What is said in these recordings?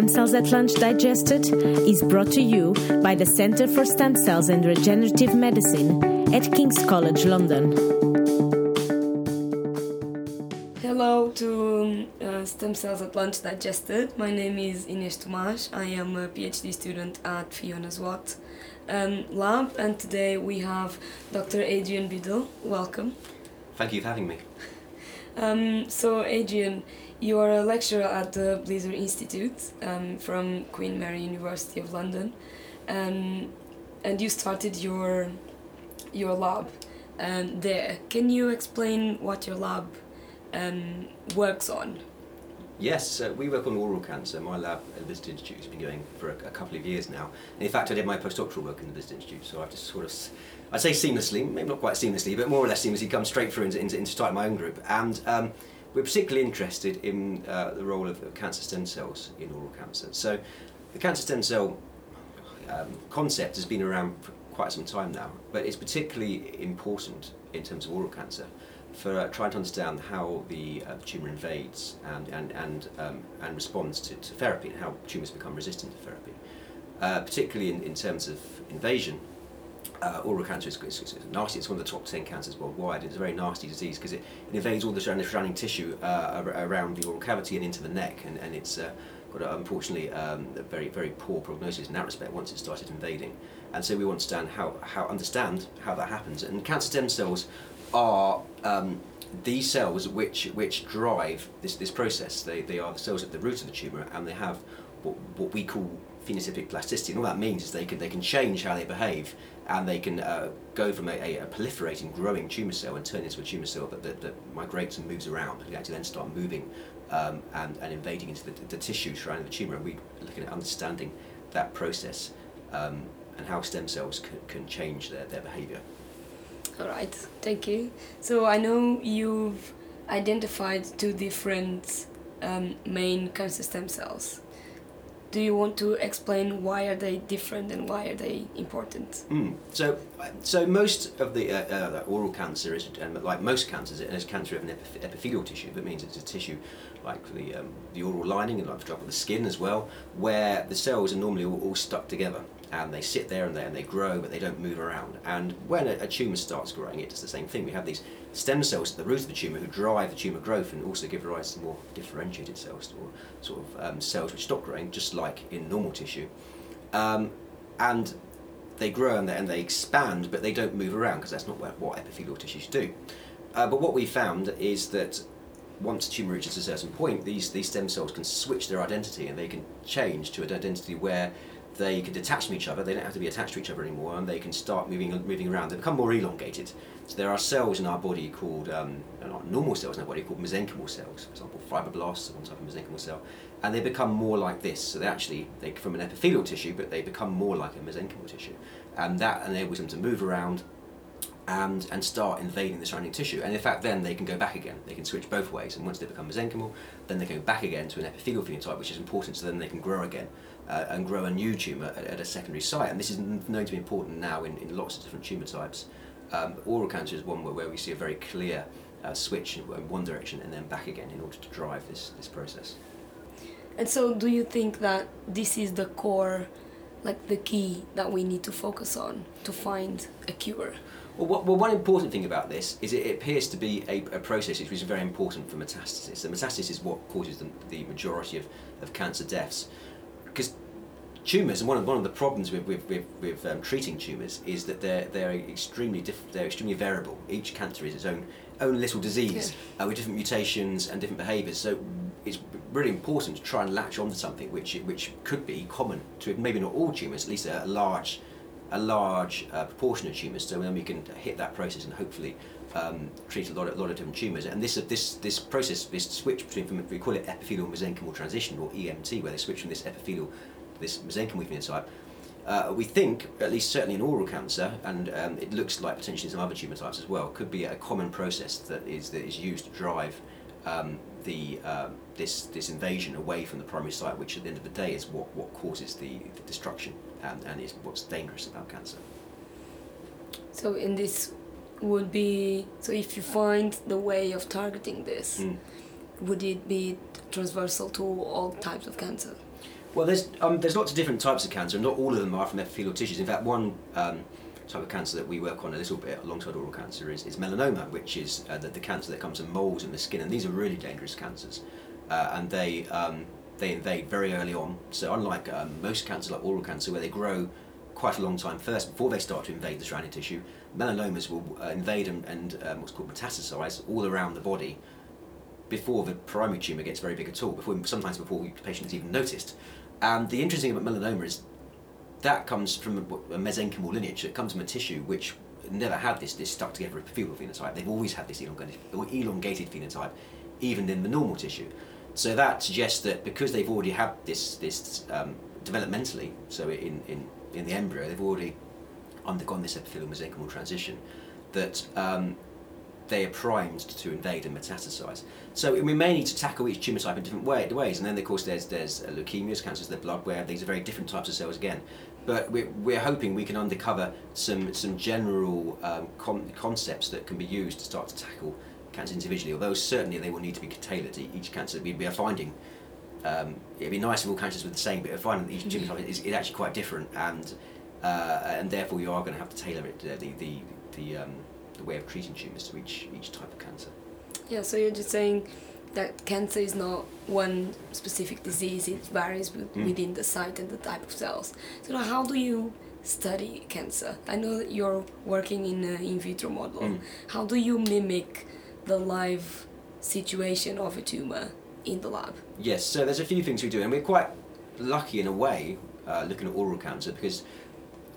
Stem Cells at Lunch Digested is brought to you by the Centre for Stem Cells and Regenerative Medicine at King's College London. Hello to uh, Stem Cells at Lunch Digested. My name is Ines Tomas. I am a PhD student at Fiona's Watt um, lab, and today we have Dr. Adrian Biddle. Welcome. Thank you for having me. Um, so, Adrian, you are a lecturer at the Blizard Institute um, from Queen Mary University of London, um, and you started your your lab um, there. Can you explain what your lab um, works on? Yes, uh, we work on oral cancer. My lab at the Institute has been going for a, a, couple of years now. And in fact, I did my postdoctoral work in the Institute, so I've just sort of, I'd say seamlessly, maybe not quite seamlessly, but more or less seamlessly come straight through into, into, into starting my own group. And um, we're particularly interested in uh, the role of, of, cancer stem cells in oral cancer. So the cancer stem cell um, concept has been around for quite some time now, but it's particularly important in terms of oral cancer for uh, trying to understand how the uh, tumour invades and, and, and, um, and responds to, to, therapy and how tumours become resistant to therapy. Uh, particularly in, in terms of invasion, uh, oral cancer is, is, is, nasty. It's one of the top 10 cancers worldwide. It's a very nasty disease because it, it, invades all the surrounding, surrounding tissue uh, around the oral cavity and into the neck. And, and it's uh, got, unfortunately, um, a very, very poor prognosis in that respect once it started invading. And so we want to understand how, how, understand how that happens. And cancer stem cells are um, these cells which, which drive this, this process. They, they are the cells at the root of the tumour and they have what, what we call phenotypic plasticity. And all that means is they can, they can change how they behave and they can uh, go from a, a, proliferating, growing tumour cell and turn into a tumour cell that, that, that, migrates and moves around and actually then start moving um, and, and invading into the, the tissue surrounding the tumour. And we're looking at understanding that process um, and how stem cells can, can change their, their behaviour. All right, thank you. So I know you've identified two different um, main cancer stem cells do you want to explain why are they different and why are they important? Mm. So, so most of the uh, uh, oral cancer is, um, like most cancers, it is cancer of an epith epithelial tissue. That means it's a tissue like the um, the oral lining and, like for example, the skin as well, where the cells are normally all, all stuck together and they sit there and they, and they grow, but they don't move around. And when a, a tumour starts growing, it does the same thing. We have these stem cells at the root of the tumour who drive the tumour growth and also give rise to more differentiated cells or sort of um, cells which stop growing, just like in normal tissue. Um, and they grow and they, and they expand, but they don't move around because that's not what, what epithelial tissues do. Uh, but what we found is that once a tumour reaches a certain point, these, these stem cells can switch their identity and they can change to an identity where they can detach from each other, they don't have to be attached to each other anymore, and they can start moving moving around. They become more elongated. So there are cells in our body called, um, not normal cells in our body, called mesenchymal cells, for example, fibroblasts, one type of mesenchymal cell, and they become more like this. So they actually, they from an epithelial tissue, but they become more like a mesenchymal tissue. And that enables them to move around and, and start invading the surrounding tissue. And in fact, then they can go back again. They can switch both ways. And once they become mesenchymal, then they go back again to an epithelial phenotype, which is important, so then they can grow again uh, and grow a new tumour at, at, a secondary site. And this is known to be important now in, in lots of different tumour types. Um, oral cancer is one where, where we see a very clear uh, switch in one direction and then back again in order to drive this, this process. And so, do you think that this is the core, like the key that we need to focus on to find a cure? Well, what, well, one important thing about this is it appears to be a, a, process which is very important for metastasis. The metastasis is what causes the, the majority of, of cancer deaths because tumours and one of one of the problems with with, with, with um, treating tumours is that they're they're extremely diff- they're extremely variable. Each cancer is its own own little disease uh, with different mutations and different behaviours. So it's really important to try and latch onto something which which could be common to maybe not all tumours, at least a, large a large uh, proportion of tumours. So then we can hit that process and hopefully um, treat a lot of, lot of different tumours. And this this this process, this switch between from, we call it epithelial mesenchymal transition or EMT, where they switch from this epithelial this mesenchymal phenotype. Uh, we think, at least certainly in oral cancer, and um, it looks like potentially some other tumour types as well, could be a common process that is that is used to drive um, the uh, this this invasion away from the primary site, which at the end of the day is what, what causes the, the destruction and, and is what's dangerous about cancer. So in this would be so if you find the way of targeting this, mm. would it be transversal to all types of cancer? Well, there's um, there's lots of different types of cancer, and not all of them are from epithelial tissues. In fact, one um, type of cancer that we work on a little bit alongside oral cancer is, is melanoma, which is uh, the, the cancer that comes in moles in the skin, and these are really dangerous cancers, uh, and they um, they invade very early on. So unlike um, most cancers, like oral cancer, where they grow quite a long time first before they start to invade the surrounding tissue, melanomas will uh, invade and, and um, what's called metastasize all around the body before the primary tumour gets very big at all, before sometimes before the patient even noticed. And the interesting thing about melanoma is that comes from a, a mesenchymal lineage. It comes from a tissue which never had this, this stuck together epithelial phenotype. They've always had this elongated, elongated phenotype, even in the normal tissue. So that suggests that because they've already had this, this um, developmentally, so in, in, in the embryo, they've already undergone this epithelial mesenchymal transition, that um, they are primed to invade and metastasize. So we may need to tackle each tumour type in different way, ways, and then of course there's there's leukemias, cancers of the blood, where these are very different types of cells again. But we're, we're hoping we can uncover some some general um, con- concepts that can be used to start to tackle cancer individually. Although certainly they will need to be tailored to each cancer. We, we are finding um, it'd be nice if all cancers were the same, but we're finding each tumour type is, is actually quite different, and uh, and therefore you are going to have to tailor it uh, the the the um, the way of treating tumours to each each type of cancer. Yeah, so you're just saying that cancer is not one specific disease; it varies mm. within the site and the type of cells. So how do you study cancer? I know that you're working in an in vitro model. Mm. How do you mimic the live situation of a tumor in the lab? Yes, so there's a few things we do, and we're quite lucky in a way uh, looking at oral cancer because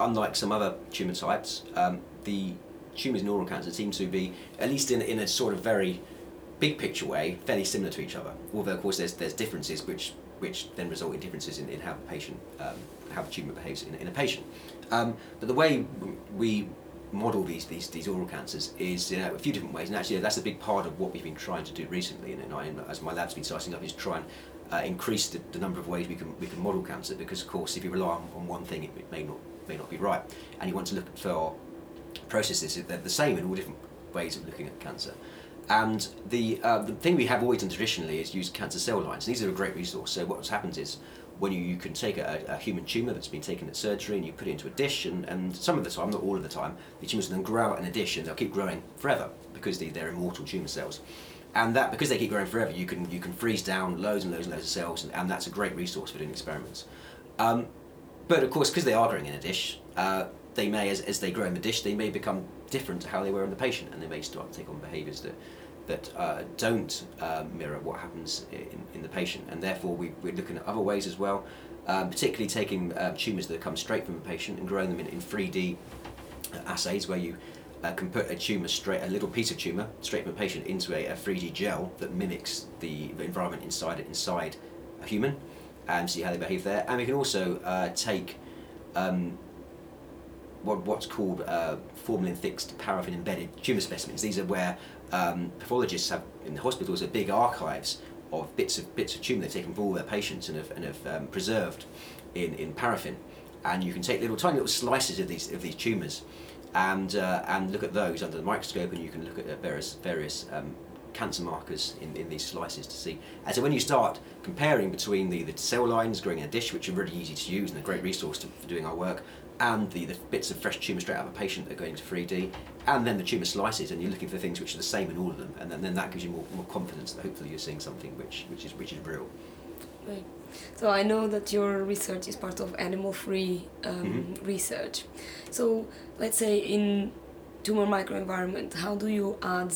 unlike some other tumour types, um, the tumours in oral cancer seem to be, at least in, in a sort of very big picture way, fairly similar to each other. Although, of course, there's, there's differences which, which then result in differences in, in how the patient, um, how the tumour behaves in, in a patient. Um, but the way we model these, these, these oral cancers is you know, a few different ways, and actually that's a big part of what we've been trying to do recently, and, as my lab's been starting up, is try and uh, increase the, the, number of ways we can, we can model cancer, because of course if you rely on, on one thing, it, it may not may not be right, and you want to look for processes, they're the same in all different ways of looking at cancer. And the, uh, the thing we have always done traditionally is use cancer cell lines. These are a great resource. So what happens is when you, you can take a, a human tumour that's been taken at surgery and you put it into a dish, and, and some of the time, not all of the time, the tumours then grow out in a dish and they'll keep growing forever because they, they're immortal tumour cells. And that because they keep growing forever, you can you can freeze down loads and loads and loads of cells, and, and that's a great resource for doing experiments. Um, but of course, because they are growing in a dish, uh, they may, as, as they grow in the dish, they may become different to how they were in the patient, and they may start to take on behaviours that that uh, don't uh, mirror what happens in, in the patient, and therefore we, we're looking at other ways as well, um, particularly taking uh, tumours that come straight from the patient and growing them in, in 3D assays where you uh, can put a tumour straight, a little piece of tumour straight from a patient into a, a 3D gel that mimics the, the environment inside it, inside a human, and see how they behave there. And we can also uh, take um, what, what's called uh, formalin fixed paraffin embedded tumour specimens. These are where um, pathologists have in the hospitals are big archives of bits of bits of tumour they've taken from all their patients and have, and have um, preserved in, in paraffin. And you can take little tiny little slices of these of these tumours and uh, and look at those under the microscope and you can look at various various um, cancer markers in, in these slices to see. And so when you start comparing between the, the cell lines growing in a dish, which are really easy to use and a great resource to, for doing our work, and the, the bits of fresh tumour straight out of a patient that are going to 3D, and then the tumour slices, and you're looking for things which are the same in all of them, and then, then that gives you more, more confidence that hopefully you're seeing something which, which, is, which is real. Right. So I know that your research is part of animal-free um, mm-hmm. research. So let's say in tumor microenvironment, how do you add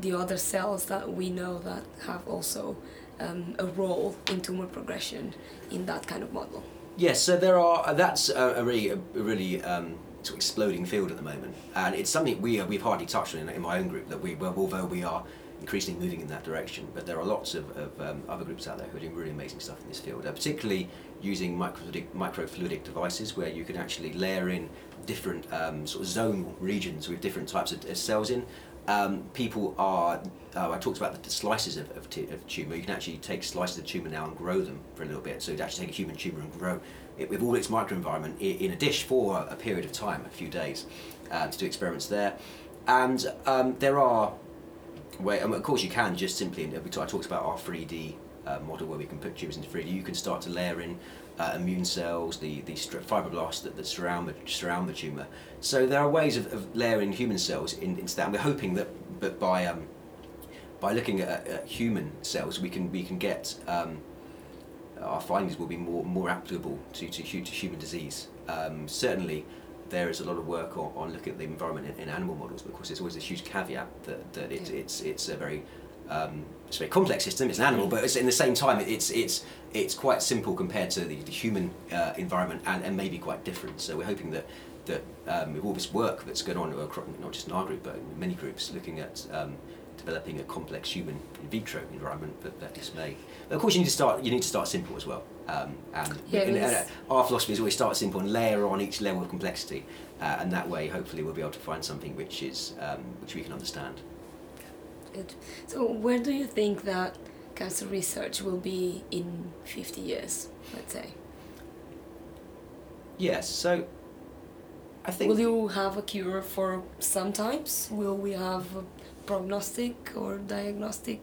the other cells that we know that have also um, a role in tumor progression in that kind of model? Yes, so there are. Uh, that's a, a really, a really um, exploding field at the moment, and it's something we uh, we've hardly touched on in, in, my own group. That we, well, although we are increasingly moving in that direction, but there are lots of, of um, other groups out there who are doing really amazing stuff in this field, uh, particularly using microfluidic, microfluidic devices where you can actually layer in different um, sort of zonal regions with different types of, of cells in. Um, people are, uh, I talked about the slices of, of, t- of tumour, you can actually take slices of tumour now and grow them for a little bit. So you'd actually take a human tumour and grow it with all its microenvironment in a dish for a period of time, a few days, uh, to do experiments there. And um, there are, where, of course you can just simply, I talked about our 3D uh, model where we can put tumours into 3D, you can start to layer in uh, immune cells, the, the fibroblasts that, that surround, the, surround the tumour. So there are ways of, of layering human cells in, into that, and we're hoping that, that by, um, by looking at, at, human cells, we can, we can get um, our findings will be more, more applicable to, to, to human disease. Um, certainly, there is a lot of work on, on looking at the environment in, in, animal models, but of course, there's always this huge caveat that, that it, yeah. it's, it's a very um, it's a very complex system. It's an animal, but it's in the same time it's it's it's quite simple compared to the, the human uh, environment, and, and maybe quite different. So we're hoping that that um, with all this work that's going on, not just in our group, but in many groups, looking at um, developing a complex human in vitro environment that, that this may. But of course, you need to start. You need to start simple as well. Um, and, yeah, and, and, uh, our philosophy is always start simple and layer on each level of complexity, uh, and that way, hopefully, we'll be able to find something which is um, which we can understand. So, where do you think that cancer research will be in 50 years, let's say? Yes, so I think. Will you have a cure for some types? Will we have a prognostic or diagnostic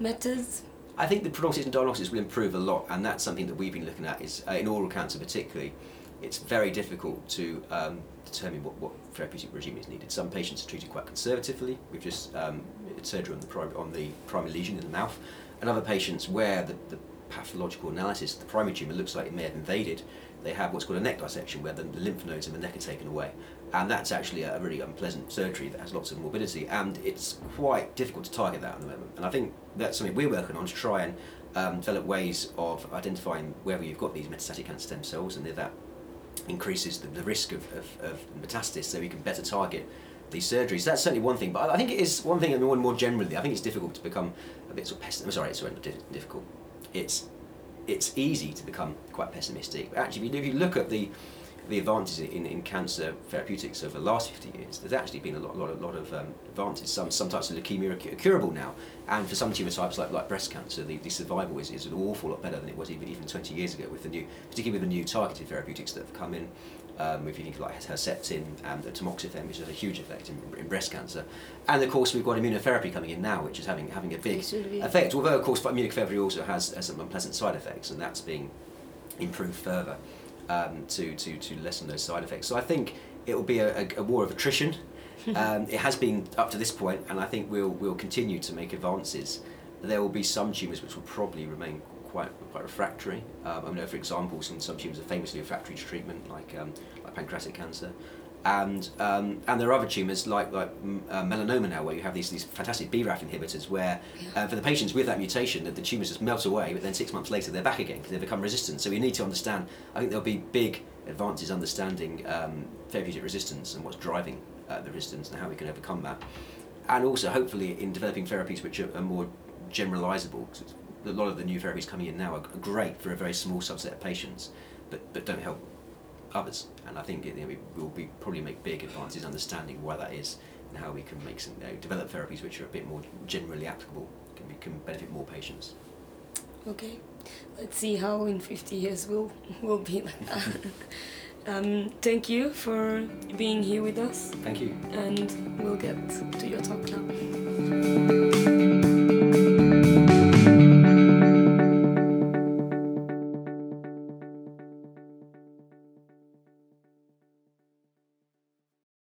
methods? I think the prognosis and diagnosis will improve a lot, and that's something that we've been looking at. Is uh, in oral cancer particularly, it's very difficult to um, determine what, what therapeutic regime is needed. Some patients are treated quite conservatively. We've just um, surgery on the, prim- on the primary lesion in the mouth, and other patients where the, the pathological analysis, the primary tumour looks like it may have invaded, they have what's called a neck dissection where the, the lymph nodes in the neck are taken away. And that's actually a, really unpleasant surgery that has lots of morbidity, and it's quite difficult to target that at the moment. And I think that's something we're working on to try and um, develop ways of identifying whether you've got these metastatic cancer stem cells and if that increases the, the risk of, of, of metastasis so we can better target these surgeries. That's certainly one thing, but I think it is one thing, and more, more generally, I think it's difficult to become a bit sort of pessimistic. Sorry, it's not difficult. It's it's easy to become quite pessimistic. But actually, if you look at the the advances in, in cancer therapeutics over the last 50 years, there's actually been a lot, lot, lot of um, advances. Some, some types of leukemia are curable now, and for some tumour types like, like breast cancer, the, the survival is, is an awful lot better than it was even, even 20 years ago with the new, particularly with the new targeted therapeutics that have come in. Um, if you think like Herceptin and the tamoxifen, which has a huge effect in, in, breast cancer, and of course we've got immunotherapy coming in now, which is having having a big effect. Although of course immunotherapy also has, has some unpleasant side effects, and that's being improved further um, to, to, to lessen those side effects. So I think it will be a, a, a war of attrition. um, it has been up to this point, and I think we'll, we'll continue to make advances. There will be some tumours which will probably remain quite quite refractory. Um, I know, for example, some, some tumours are famously refractory to treatment, like, um, like pancreatic cancer and um, and there are other tumours like like uh, melanoma now where you have these these fantastic BRAF inhibitors where uh, for the patients with that mutation the, the tumours just melt away but then six months later they're back again because they become resistant. So we need to understand I think there'll be big advances understanding um, therapeutic resistance and what's driving uh, the resistance and how we can overcome that. And also hopefully in developing therapies which are, are more generalizable a lot of the new therapies coming in now are great for a very small subset of patients but but don't help others. And I think you know, we will be probably make big advances understanding why that is and how we can make some you know, develop therapies which are a bit more generally applicable, can, be, can benefit more patients. Okay, let's see how in 50 years we'll, we'll be like that. um, thank you for being here with us. Thank you. And we'll get to your talk now.